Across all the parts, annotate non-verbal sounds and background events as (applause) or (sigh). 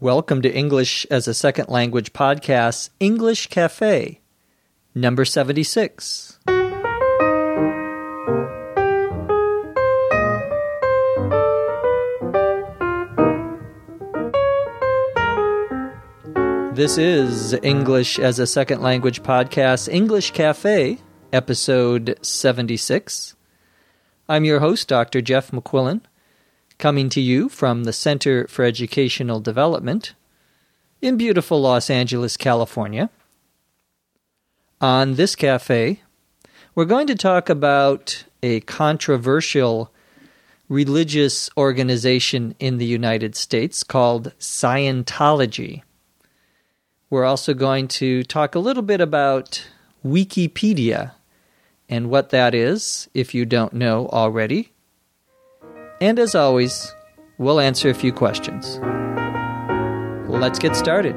Welcome to English as a Second Language podcast, English Cafe, number 76. This is English as a Second Language podcast, English Cafe, episode 76. I'm your host, Dr. Jeff McQuillan coming to you from the Center for Educational Development in beautiful Los Angeles, California. On this cafe, we're going to talk about a controversial religious organization in the United States called Scientology. We're also going to talk a little bit about Wikipedia and what that is, if you don't know already. And as always, we'll answer a few questions. Let's get started.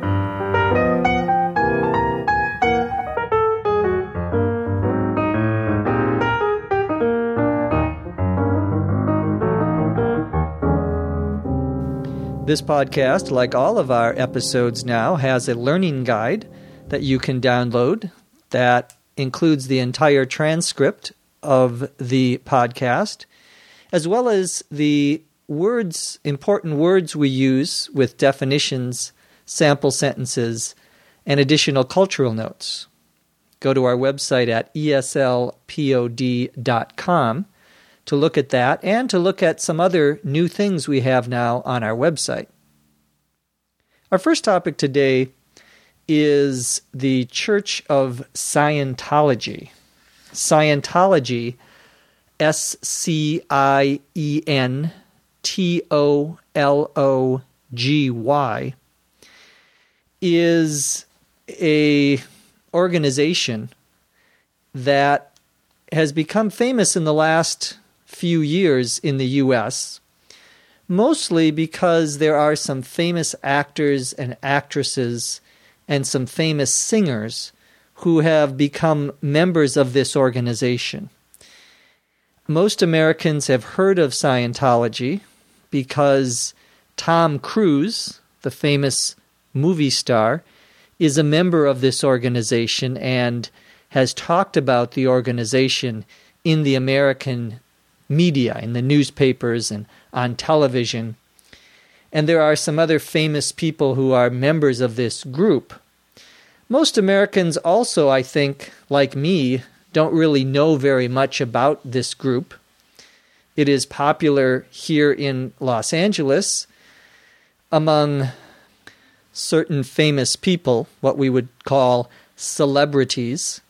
This podcast, like all of our episodes now, has a learning guide that you can download that includes the entire transcript of the podcast as well as the words, important words we use with definitions, sample sentences, and additional cultural notes. Go to our website at eslpod.com to look at that and to look at some other new things we have now on our website. Our first topic today is the Church of Scientology. Scientology S C I E N T O L O G Y is a organization that has become famous in the last few years in the US mostly because there are some famous actors and actresses and some famous singers who have become members of this organization most Americans have heard of Scientology because Tom Cruise, the famous movie star, is a member of this organization and has talked about the organization in the American media, in the newspapers and on television. And there are some other famous people who are members of this group. Most Americans also, I think, like me, don't really know very much about this group. It is popular here in Los Angeles among certain famous people, what we would call celebrities.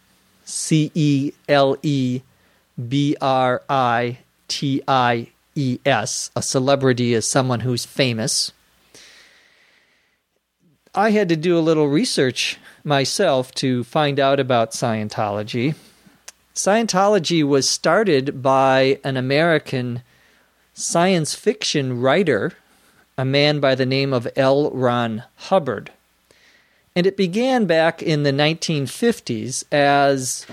C E L E B R I T I E S. A celebrity is someone who's famous. I had to do a little research myself to find out about Scientology. Scientology was started by an American science fiction writer, a man by the name of L. Ron Hubbard. And it began back in the 1950s as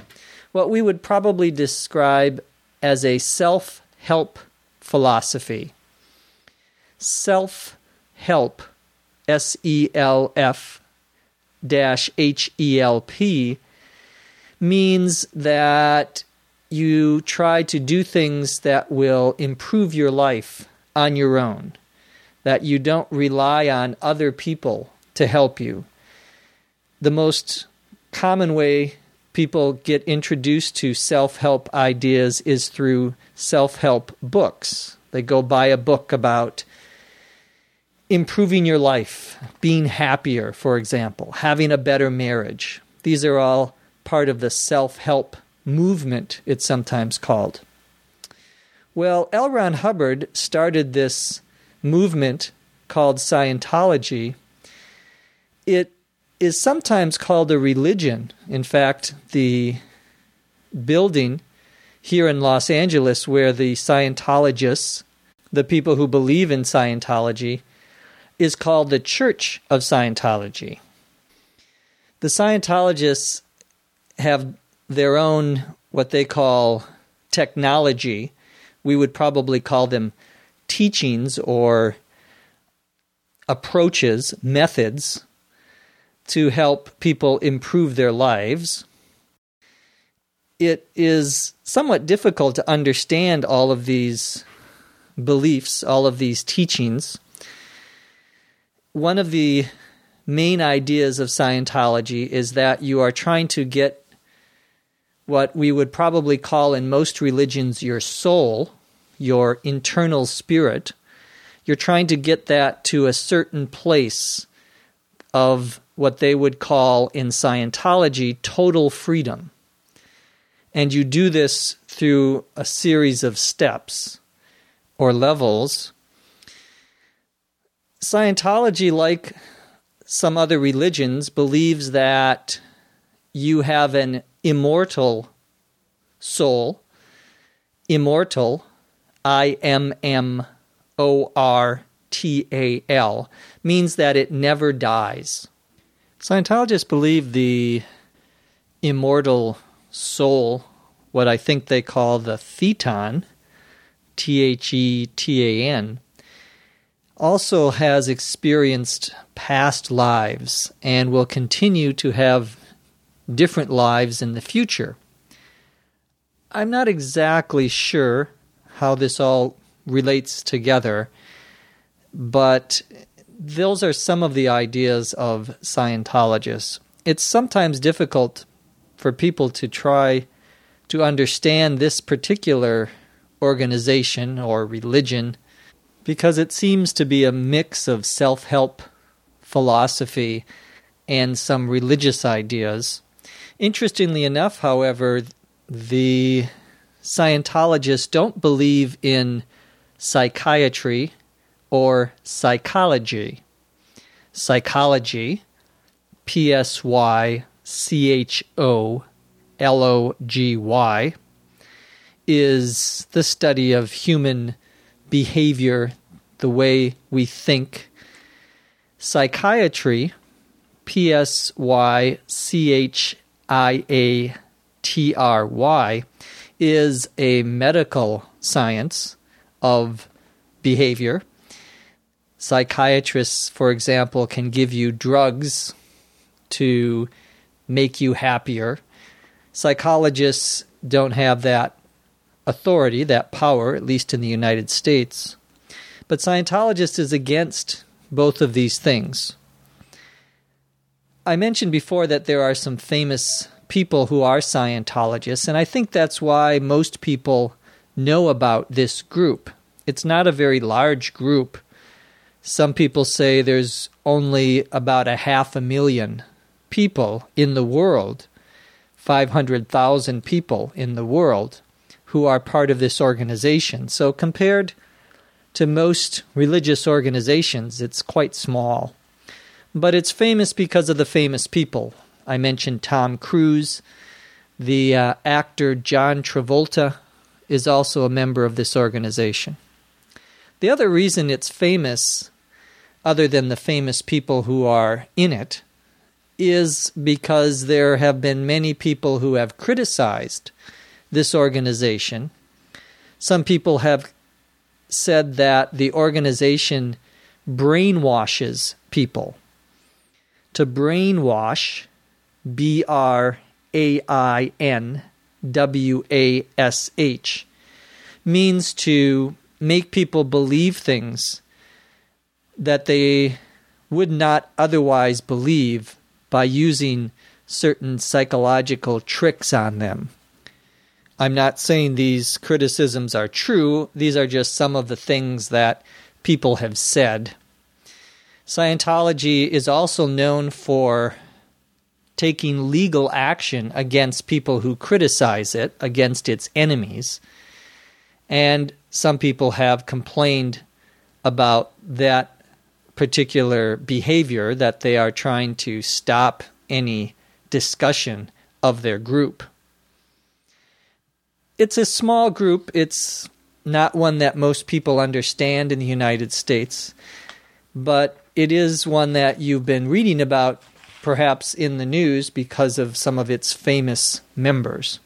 what we would probably describe as a self help philosophy. Self help, S E L F dash H E L P, means that you try to do things that will improve your life on your own, that you don't rely on other people to help you. The most common way people get introduced to self help ideas is through self help books. They go buy a book about improving your life, being happier, for example, having a better marriage. These are all part of the self help movement, it's sometimes called. Well, L. Ron Hubbard started this movement called Scientology. It is sometimes called a religion. In fact, the building here in Los Angeles where the Scientologists, the people who believe in Scientology, is called the Church of Scientology. The Scientologists have their own what they call technology. We would probably call them teachings or approaches, methods to help people improve their lives. It is somewhat difficult to understand all of these beliefs, all of these teachings. One of the main ideas of Scientology is that you are trying to get what we would probably call in most religions your soul, your internal spirit. You're trying to get that to a certain place of what they would call in Scientology total freedom. And you do this through a series of steps or levels. Scientology, like some other religions, believes that you have an immortal soul. Immortal, I M M O R T A L, means that it never dies. Scientologists believe the immortal soul, what I think they call the thetan, T H E T A N, also has experienced past lives and will continue to have different lives in the future. I'm not exactly sure how this all relates together, but those are some of the ideas of Scientologists. It's sometimes difficult for people to try to understand this particular organization or religion because it seems to be a mix of self help philosophy and some religious ideas. Interestingly enough, however, the Scientologists don't believe in psychiatry or psychology. Psychology, P S Y C H O L O G Y, is the study of human behavior, the way we think. Psychiatry, P S Y C H I A T R Y, is a medical science of behavior. Psychiatrists, for example, can give you drugs to make you happier. Psychologists don't have that authority, that power, at least in the United States. But Scientologist is against both of these things. I mentioned before that there are some famous people who are Scientologists, and I think that's why most people know about this group. It's not a very large group. Some people say there's only about a half a million people in the world, 500,000 people in the world who are part of this organization. So, compared to most religious organizations, it's quite small. But it's famous because of the famous people. I mentioned Tom Cruise. The uh, actor John Travolta is also a member of this organization. The other reason it's famous, other than the famous people who are in it, is because there have been many people who have criticized this organization. Some people have said that the organization brainwashes people. To brainwash, B R A I N W A S H, means to make people believe things that they would not otherwise believe by using certain psychological tricks on them. I'm not saying these criticisms are true, these are just some of the things that people have said. Scientology is also known for taking legal action against people who criticize it, against its enemies. And some people have complained about that particular behavior, that they are trying to stop any discussion of their group it's a small group. It's not one that most people understand in the United States, but it is one that you've been reading about perhaps in the news because of some of its famous members.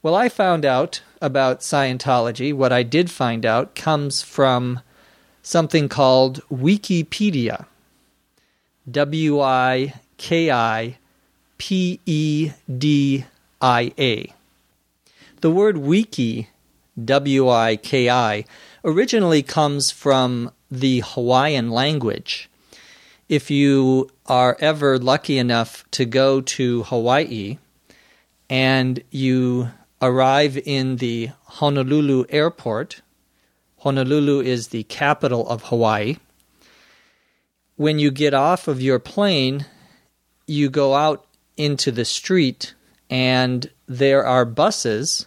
Well, I found out about Scientology. What I did find out comes from something called Wikipedia. W I K I P E D I A. The word wiki, W I K I, originally comes from the Hawaiian language. If you are ever lucky enough to go to Hawaii and you arrive in the Honolulu airport, Honolulu is the capital of Hawaii. When you get off of your plane, you go out into the street and there are buses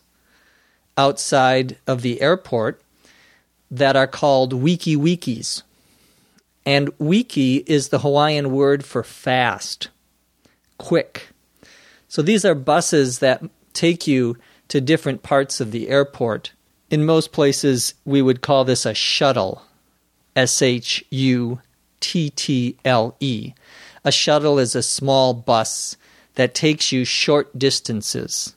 outside of the airport that are called wiki wikis. And wiki is the Hawaiian word for fast, quick. So these are buses that take you to different parts of the airport. In most places, we would call this a shuttle. S H U T T L E. A shuttle is a small bus that takes you short distances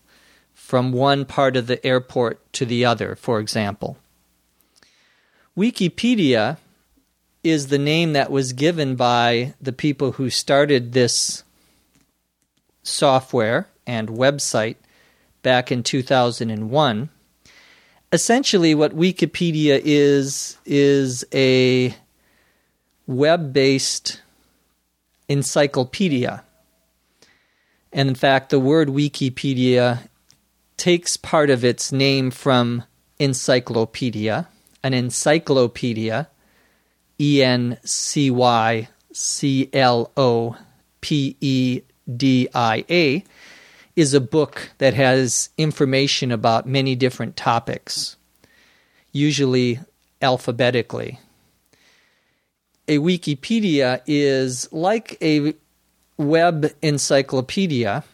from one part of the airport to the other, for example. Wikipedia is the name that was given by the people who started this software and website back in 2001. Essentially, what Wikipedia is, is a web based encyclopedia. And in fact, the word Wikipedia takes part of its name from encyclopedia, an encyclopedia, E N C Y C L O P E D I A, is a book that has information about many different topics, usually alphabetically. A Wikipedia is like a web encyclopedia,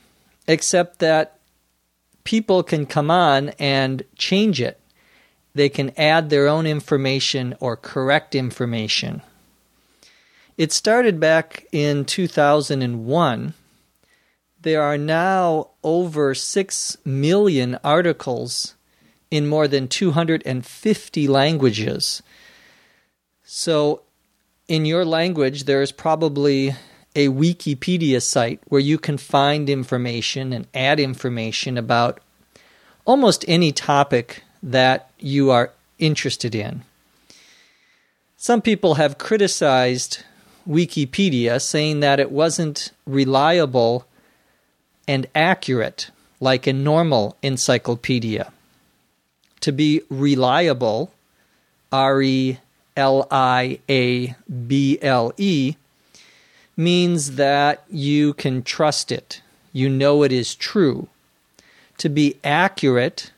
except that people can come on and change it. They can add their own information or correct information. It started back in 2001 there are now over 6 million articles in more than 250 languages. So, in your language, there is probably a Wikipedia site where you can find information and add information about almost any topic that you are interested in. Some people have criticized Wikipedia, saying that it wasn't reliable and accurate like a normal encyclopedia. To be reliable, R E L I A B L E, means that you can trust it. You know it is true. To be accurate,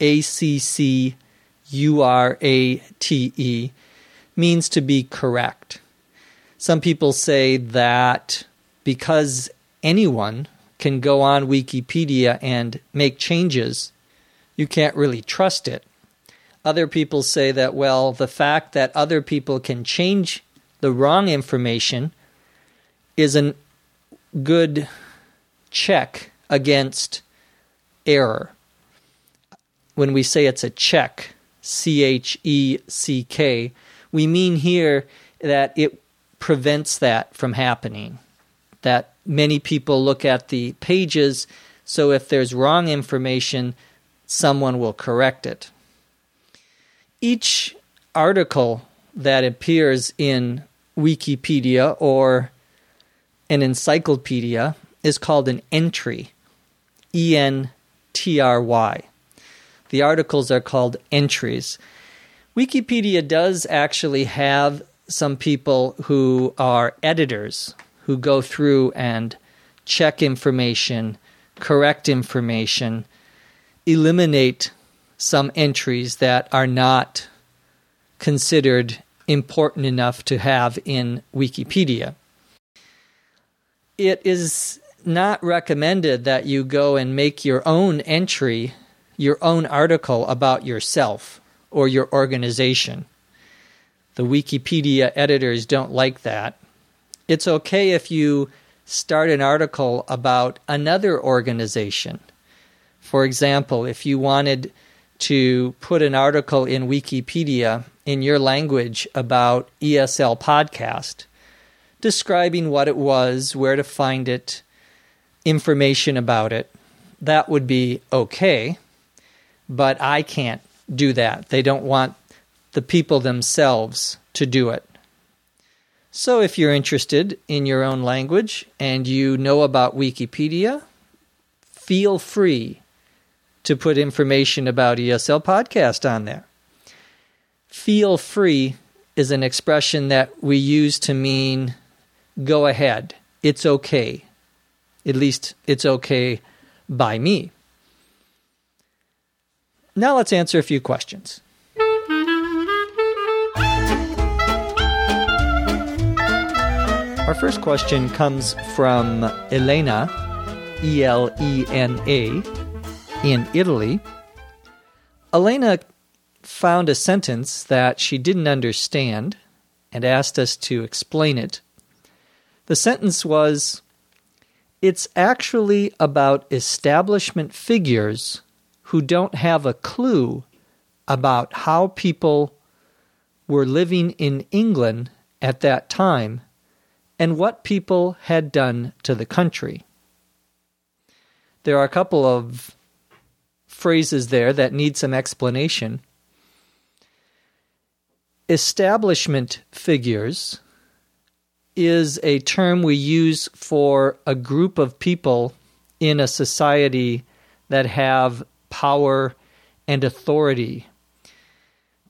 A C C U R A T E, means to be correct. Some people say that because anyone can go on Wikipedia and make changes, you can't really trust it. Other people say that, well, the fact that other people can change the wrong information is a good check against error. When we say it's a check, C H E C K, we mean here that it prevents that from happening. That many people look at the pages, so if there's wrong information, someone will correct it. Each article that appears in Wikipedia or an encyclopedia is called an entry. E N T R Y. The articles are called entries. Wikipedia does actually have some people who are editors who go through and check information, correct information, eliminate some entries that are not considered important enough to have in Wikipedia. It is not recommended that you go and make your own entry, your own article about yourself or your organization. The Wikipedia editors don't like that it's okay if you start an article about another organization. For example, if you wanted to put an article in Wikipedia in your language about ESL podcast, describing what it was, where to find it, information about it, that would be okay. But I can't do that. They don't want the people themselves to do it. So if you're interested in your own language and you know about Wikipedia, feel free to put information about ESL Podcast on there. Feel free is an expression that we use to mean go ahead. It's okay. At least it's okay by me. Now let's answer a few questions. Our first question comes from Elena, E L E N A, in Italy. Elena found a sentence that she didn't understand and asked us to explain it. The sentence was It's actually about establishment figures who don't have a clue about how people were living in England at that time and what people had done to the country. There are a couple of phrases there that need some explanation. Establishment figures is a term we use for a group of people in a society that have power and authority.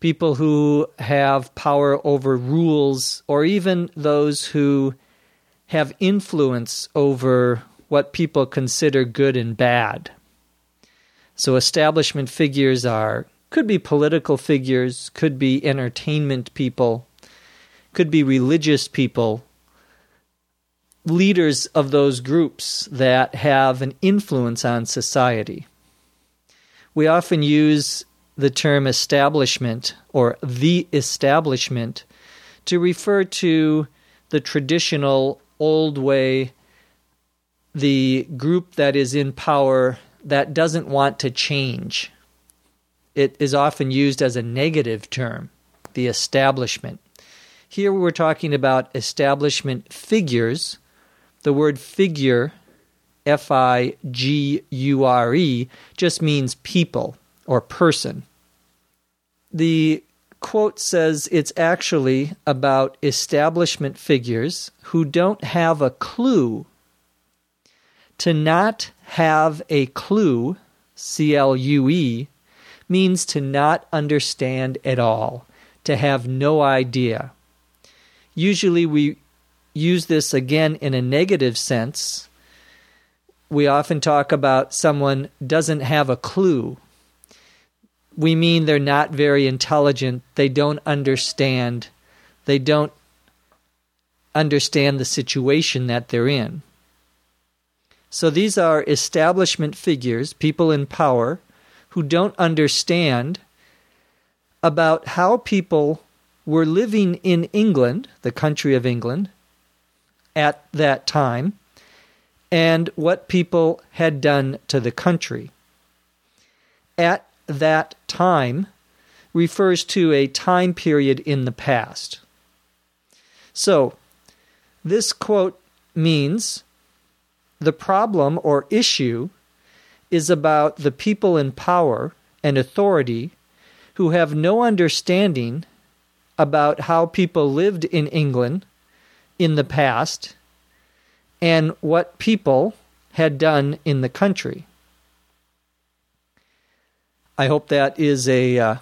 People who have power over rules, or even those who have influence over what people consider good and bad. So establishment figures are could be political figures, could be entertainment people, could be religious people, leaders of those groups that have an influence on society. We often use the term establishment or the establishment to refer to the traditional old way, the group that is in power that doesn't want to change. It is often used as a negative term, the establishment. Here we're talking about establishment figures. The word figure, F I G U R E, just means people or person. The quote says it's actually about establishment figures who don't have a clue. To not have a clue, C L U E, means to not understand at all, to have no idea. Usually we use this again in a negative sense. We often talk about someone doesn't have a clue. We mean they're not very intelligent, they don't understand, they don't understand the situation that they're in. So these are establishment figures, people in power, who don't understand about how people were living in England, the country of England, at that time, and what people had done to the country. At that time refers to a time period in the past. So, this quote means the problem or issue is about the people in power and authority who have no understanding about how people lived in England in the past and what people had done in the country. I hope that is a uh,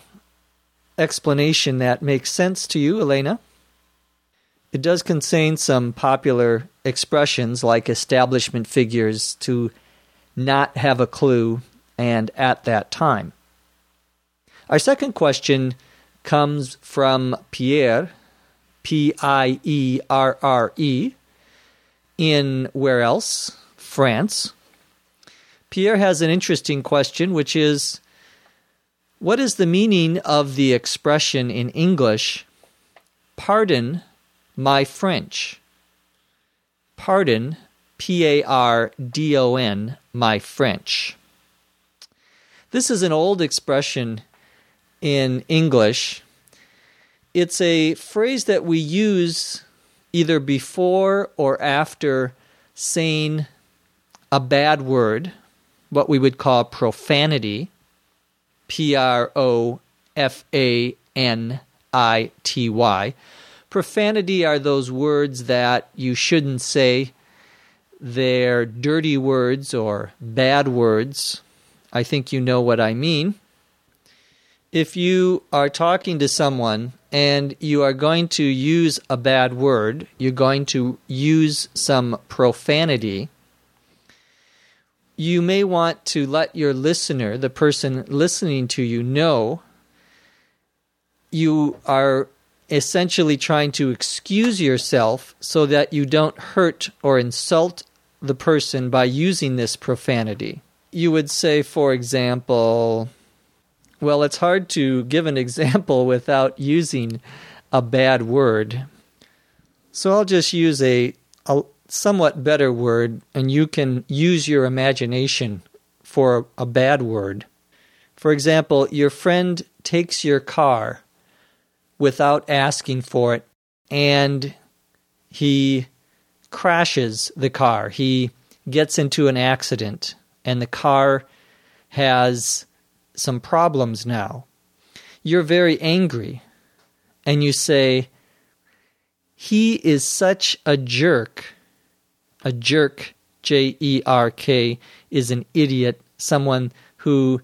explanation that makes sense to you, Elena. It does contain some popular expressions like establishment figures to not have a clue and at that time. Our second question comes from Pierre, P I E R R E, in where else? France. Pierre has an interesting question, which is What is the meaning of the expression in English, pardon my French? Pardon, P A R D O N, my French. This is an old expression in English. It's a phrase that we use either before or after saying a bad word, what we would call profanity, P R O F A N I T Y. Profanity are those words that you shouldn't say. They're dirty words or bad words. I think you know what I mean. If you are talking to someone and you are going to use a bad word, you're going to use some profanity, you may want to let your listener, the person listening to you, know you are essentially trying to excuse yourself so that you don't hurt or insult the person by using this profanity. You would say, for example, well, it's hard to give an example (laughs) without using a bad word. So I'll just use a, a somewhat better word, and you can use your imagination for a bad word. For example, your friend takes your car without asking for it, and he crashes the car. He gets into an accident, and the car has some problems now. You're very angry, and you say, He is such a jerk. A jerk, J E R K, is an idiot, someone who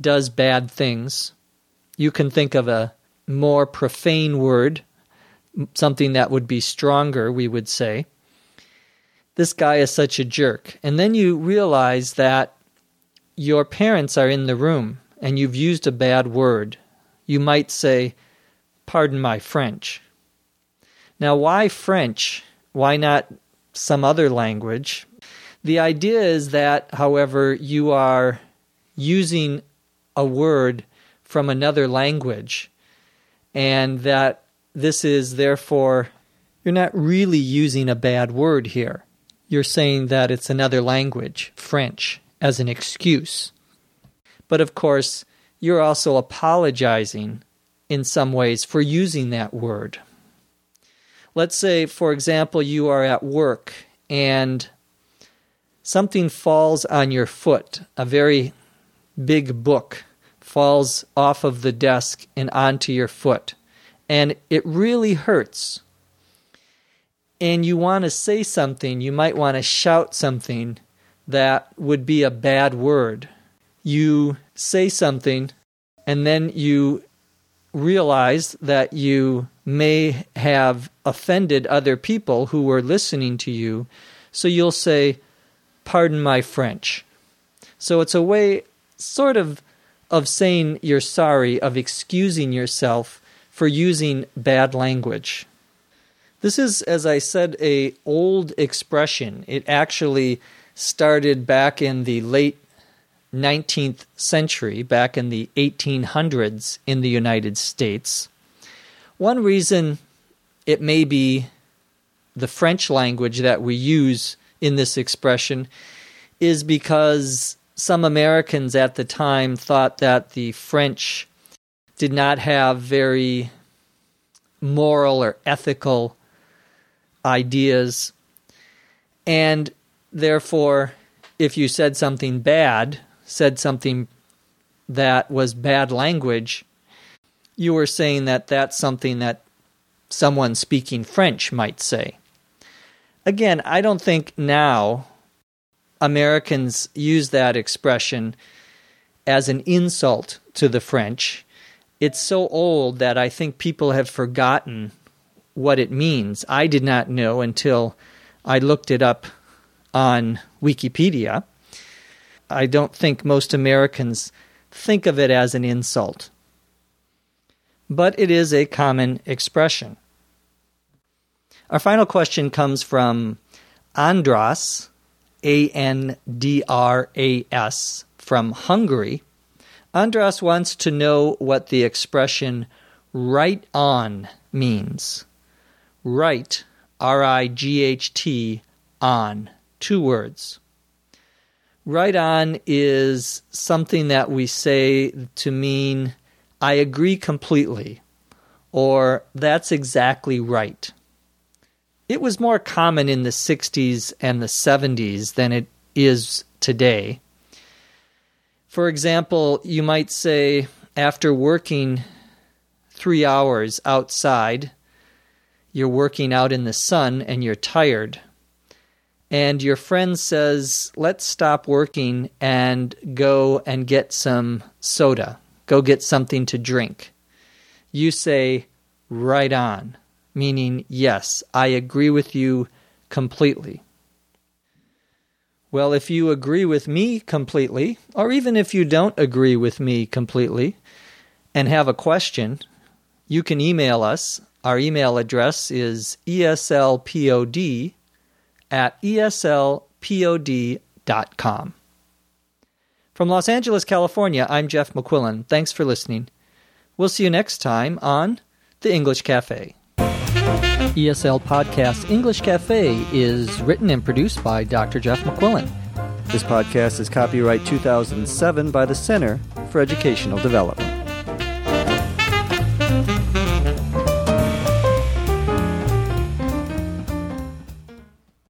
does bad things. You can think of a more profane word, something that would be stronger, we would say. This guy is such a jerk. And then you realize that your parents are in the room and you've used a bad word. You might say, Pardon my French. Now, why French? Why not some other language? The idea is that, however, you are using a word from another language and that this is therefore, you're not really using a bad word here. You're saying that it's another language, French, as an excuse. But of course, you're also apologizing in some ways for using that word. Let's say, for example, you are at work and something falls on your foot, a very big book falls off of the desk and onto your foot. And it really hurts. And you want to say something, you might want to shout something that would be a bad word. You say something, and then you realize that you may have offended other people who were listening to you. So you'll say, Pardon my French. So it's a way, sort of, of saying you're sorry, of excusing yourself for using bad language. This is, as I said, a old expression. It actually started back in the late 19th century, back in the 1800s in the United States. One reason it may be the French language that we use in this expression is because some Americans at the time thought that the French did not have very moral or ethical ideas. And therefore, if you said something bad, said something that was bad language, you were saying that that's something that someone speaking French might say. Again, I don't think now Americans use that expression as an insult to the French. It's so old that I think people have forgotten what it means. I did not know until I looked it up on Wikipedia. I don't think most Americans think of it as an insult. But it is a common expression. Our final question comes from Andras, a N D R A S from Hungary. Andras wants to know what the expression right on means. Right, R I G H T, on, two words. Right on is something that we say to mean I agree completely, or that's exactly right. It was more common in the 60s and the 70s than it is today. For example, you might say, after working three hours outside, you're working out in the sun and you're tired. And your friend says, Let's stop working and go and get some soda. Go get something to drink. You say, Right on, meaning, Yes, I agree with you completely. Well, if you agree with me completely, or even if you don't agree with me completely and have a question, you can email us. Our email address is eslpod at eslpod.com. From Los Angeles, California, I'm Jeff McQuillan. Thanks for listening. We'll see you next time on The English Cafe. ESL Podcast English Cafe is written and produced by Dr. Jeff McQuillan. This podcast is copyright 2007 by the Center for Educational Development.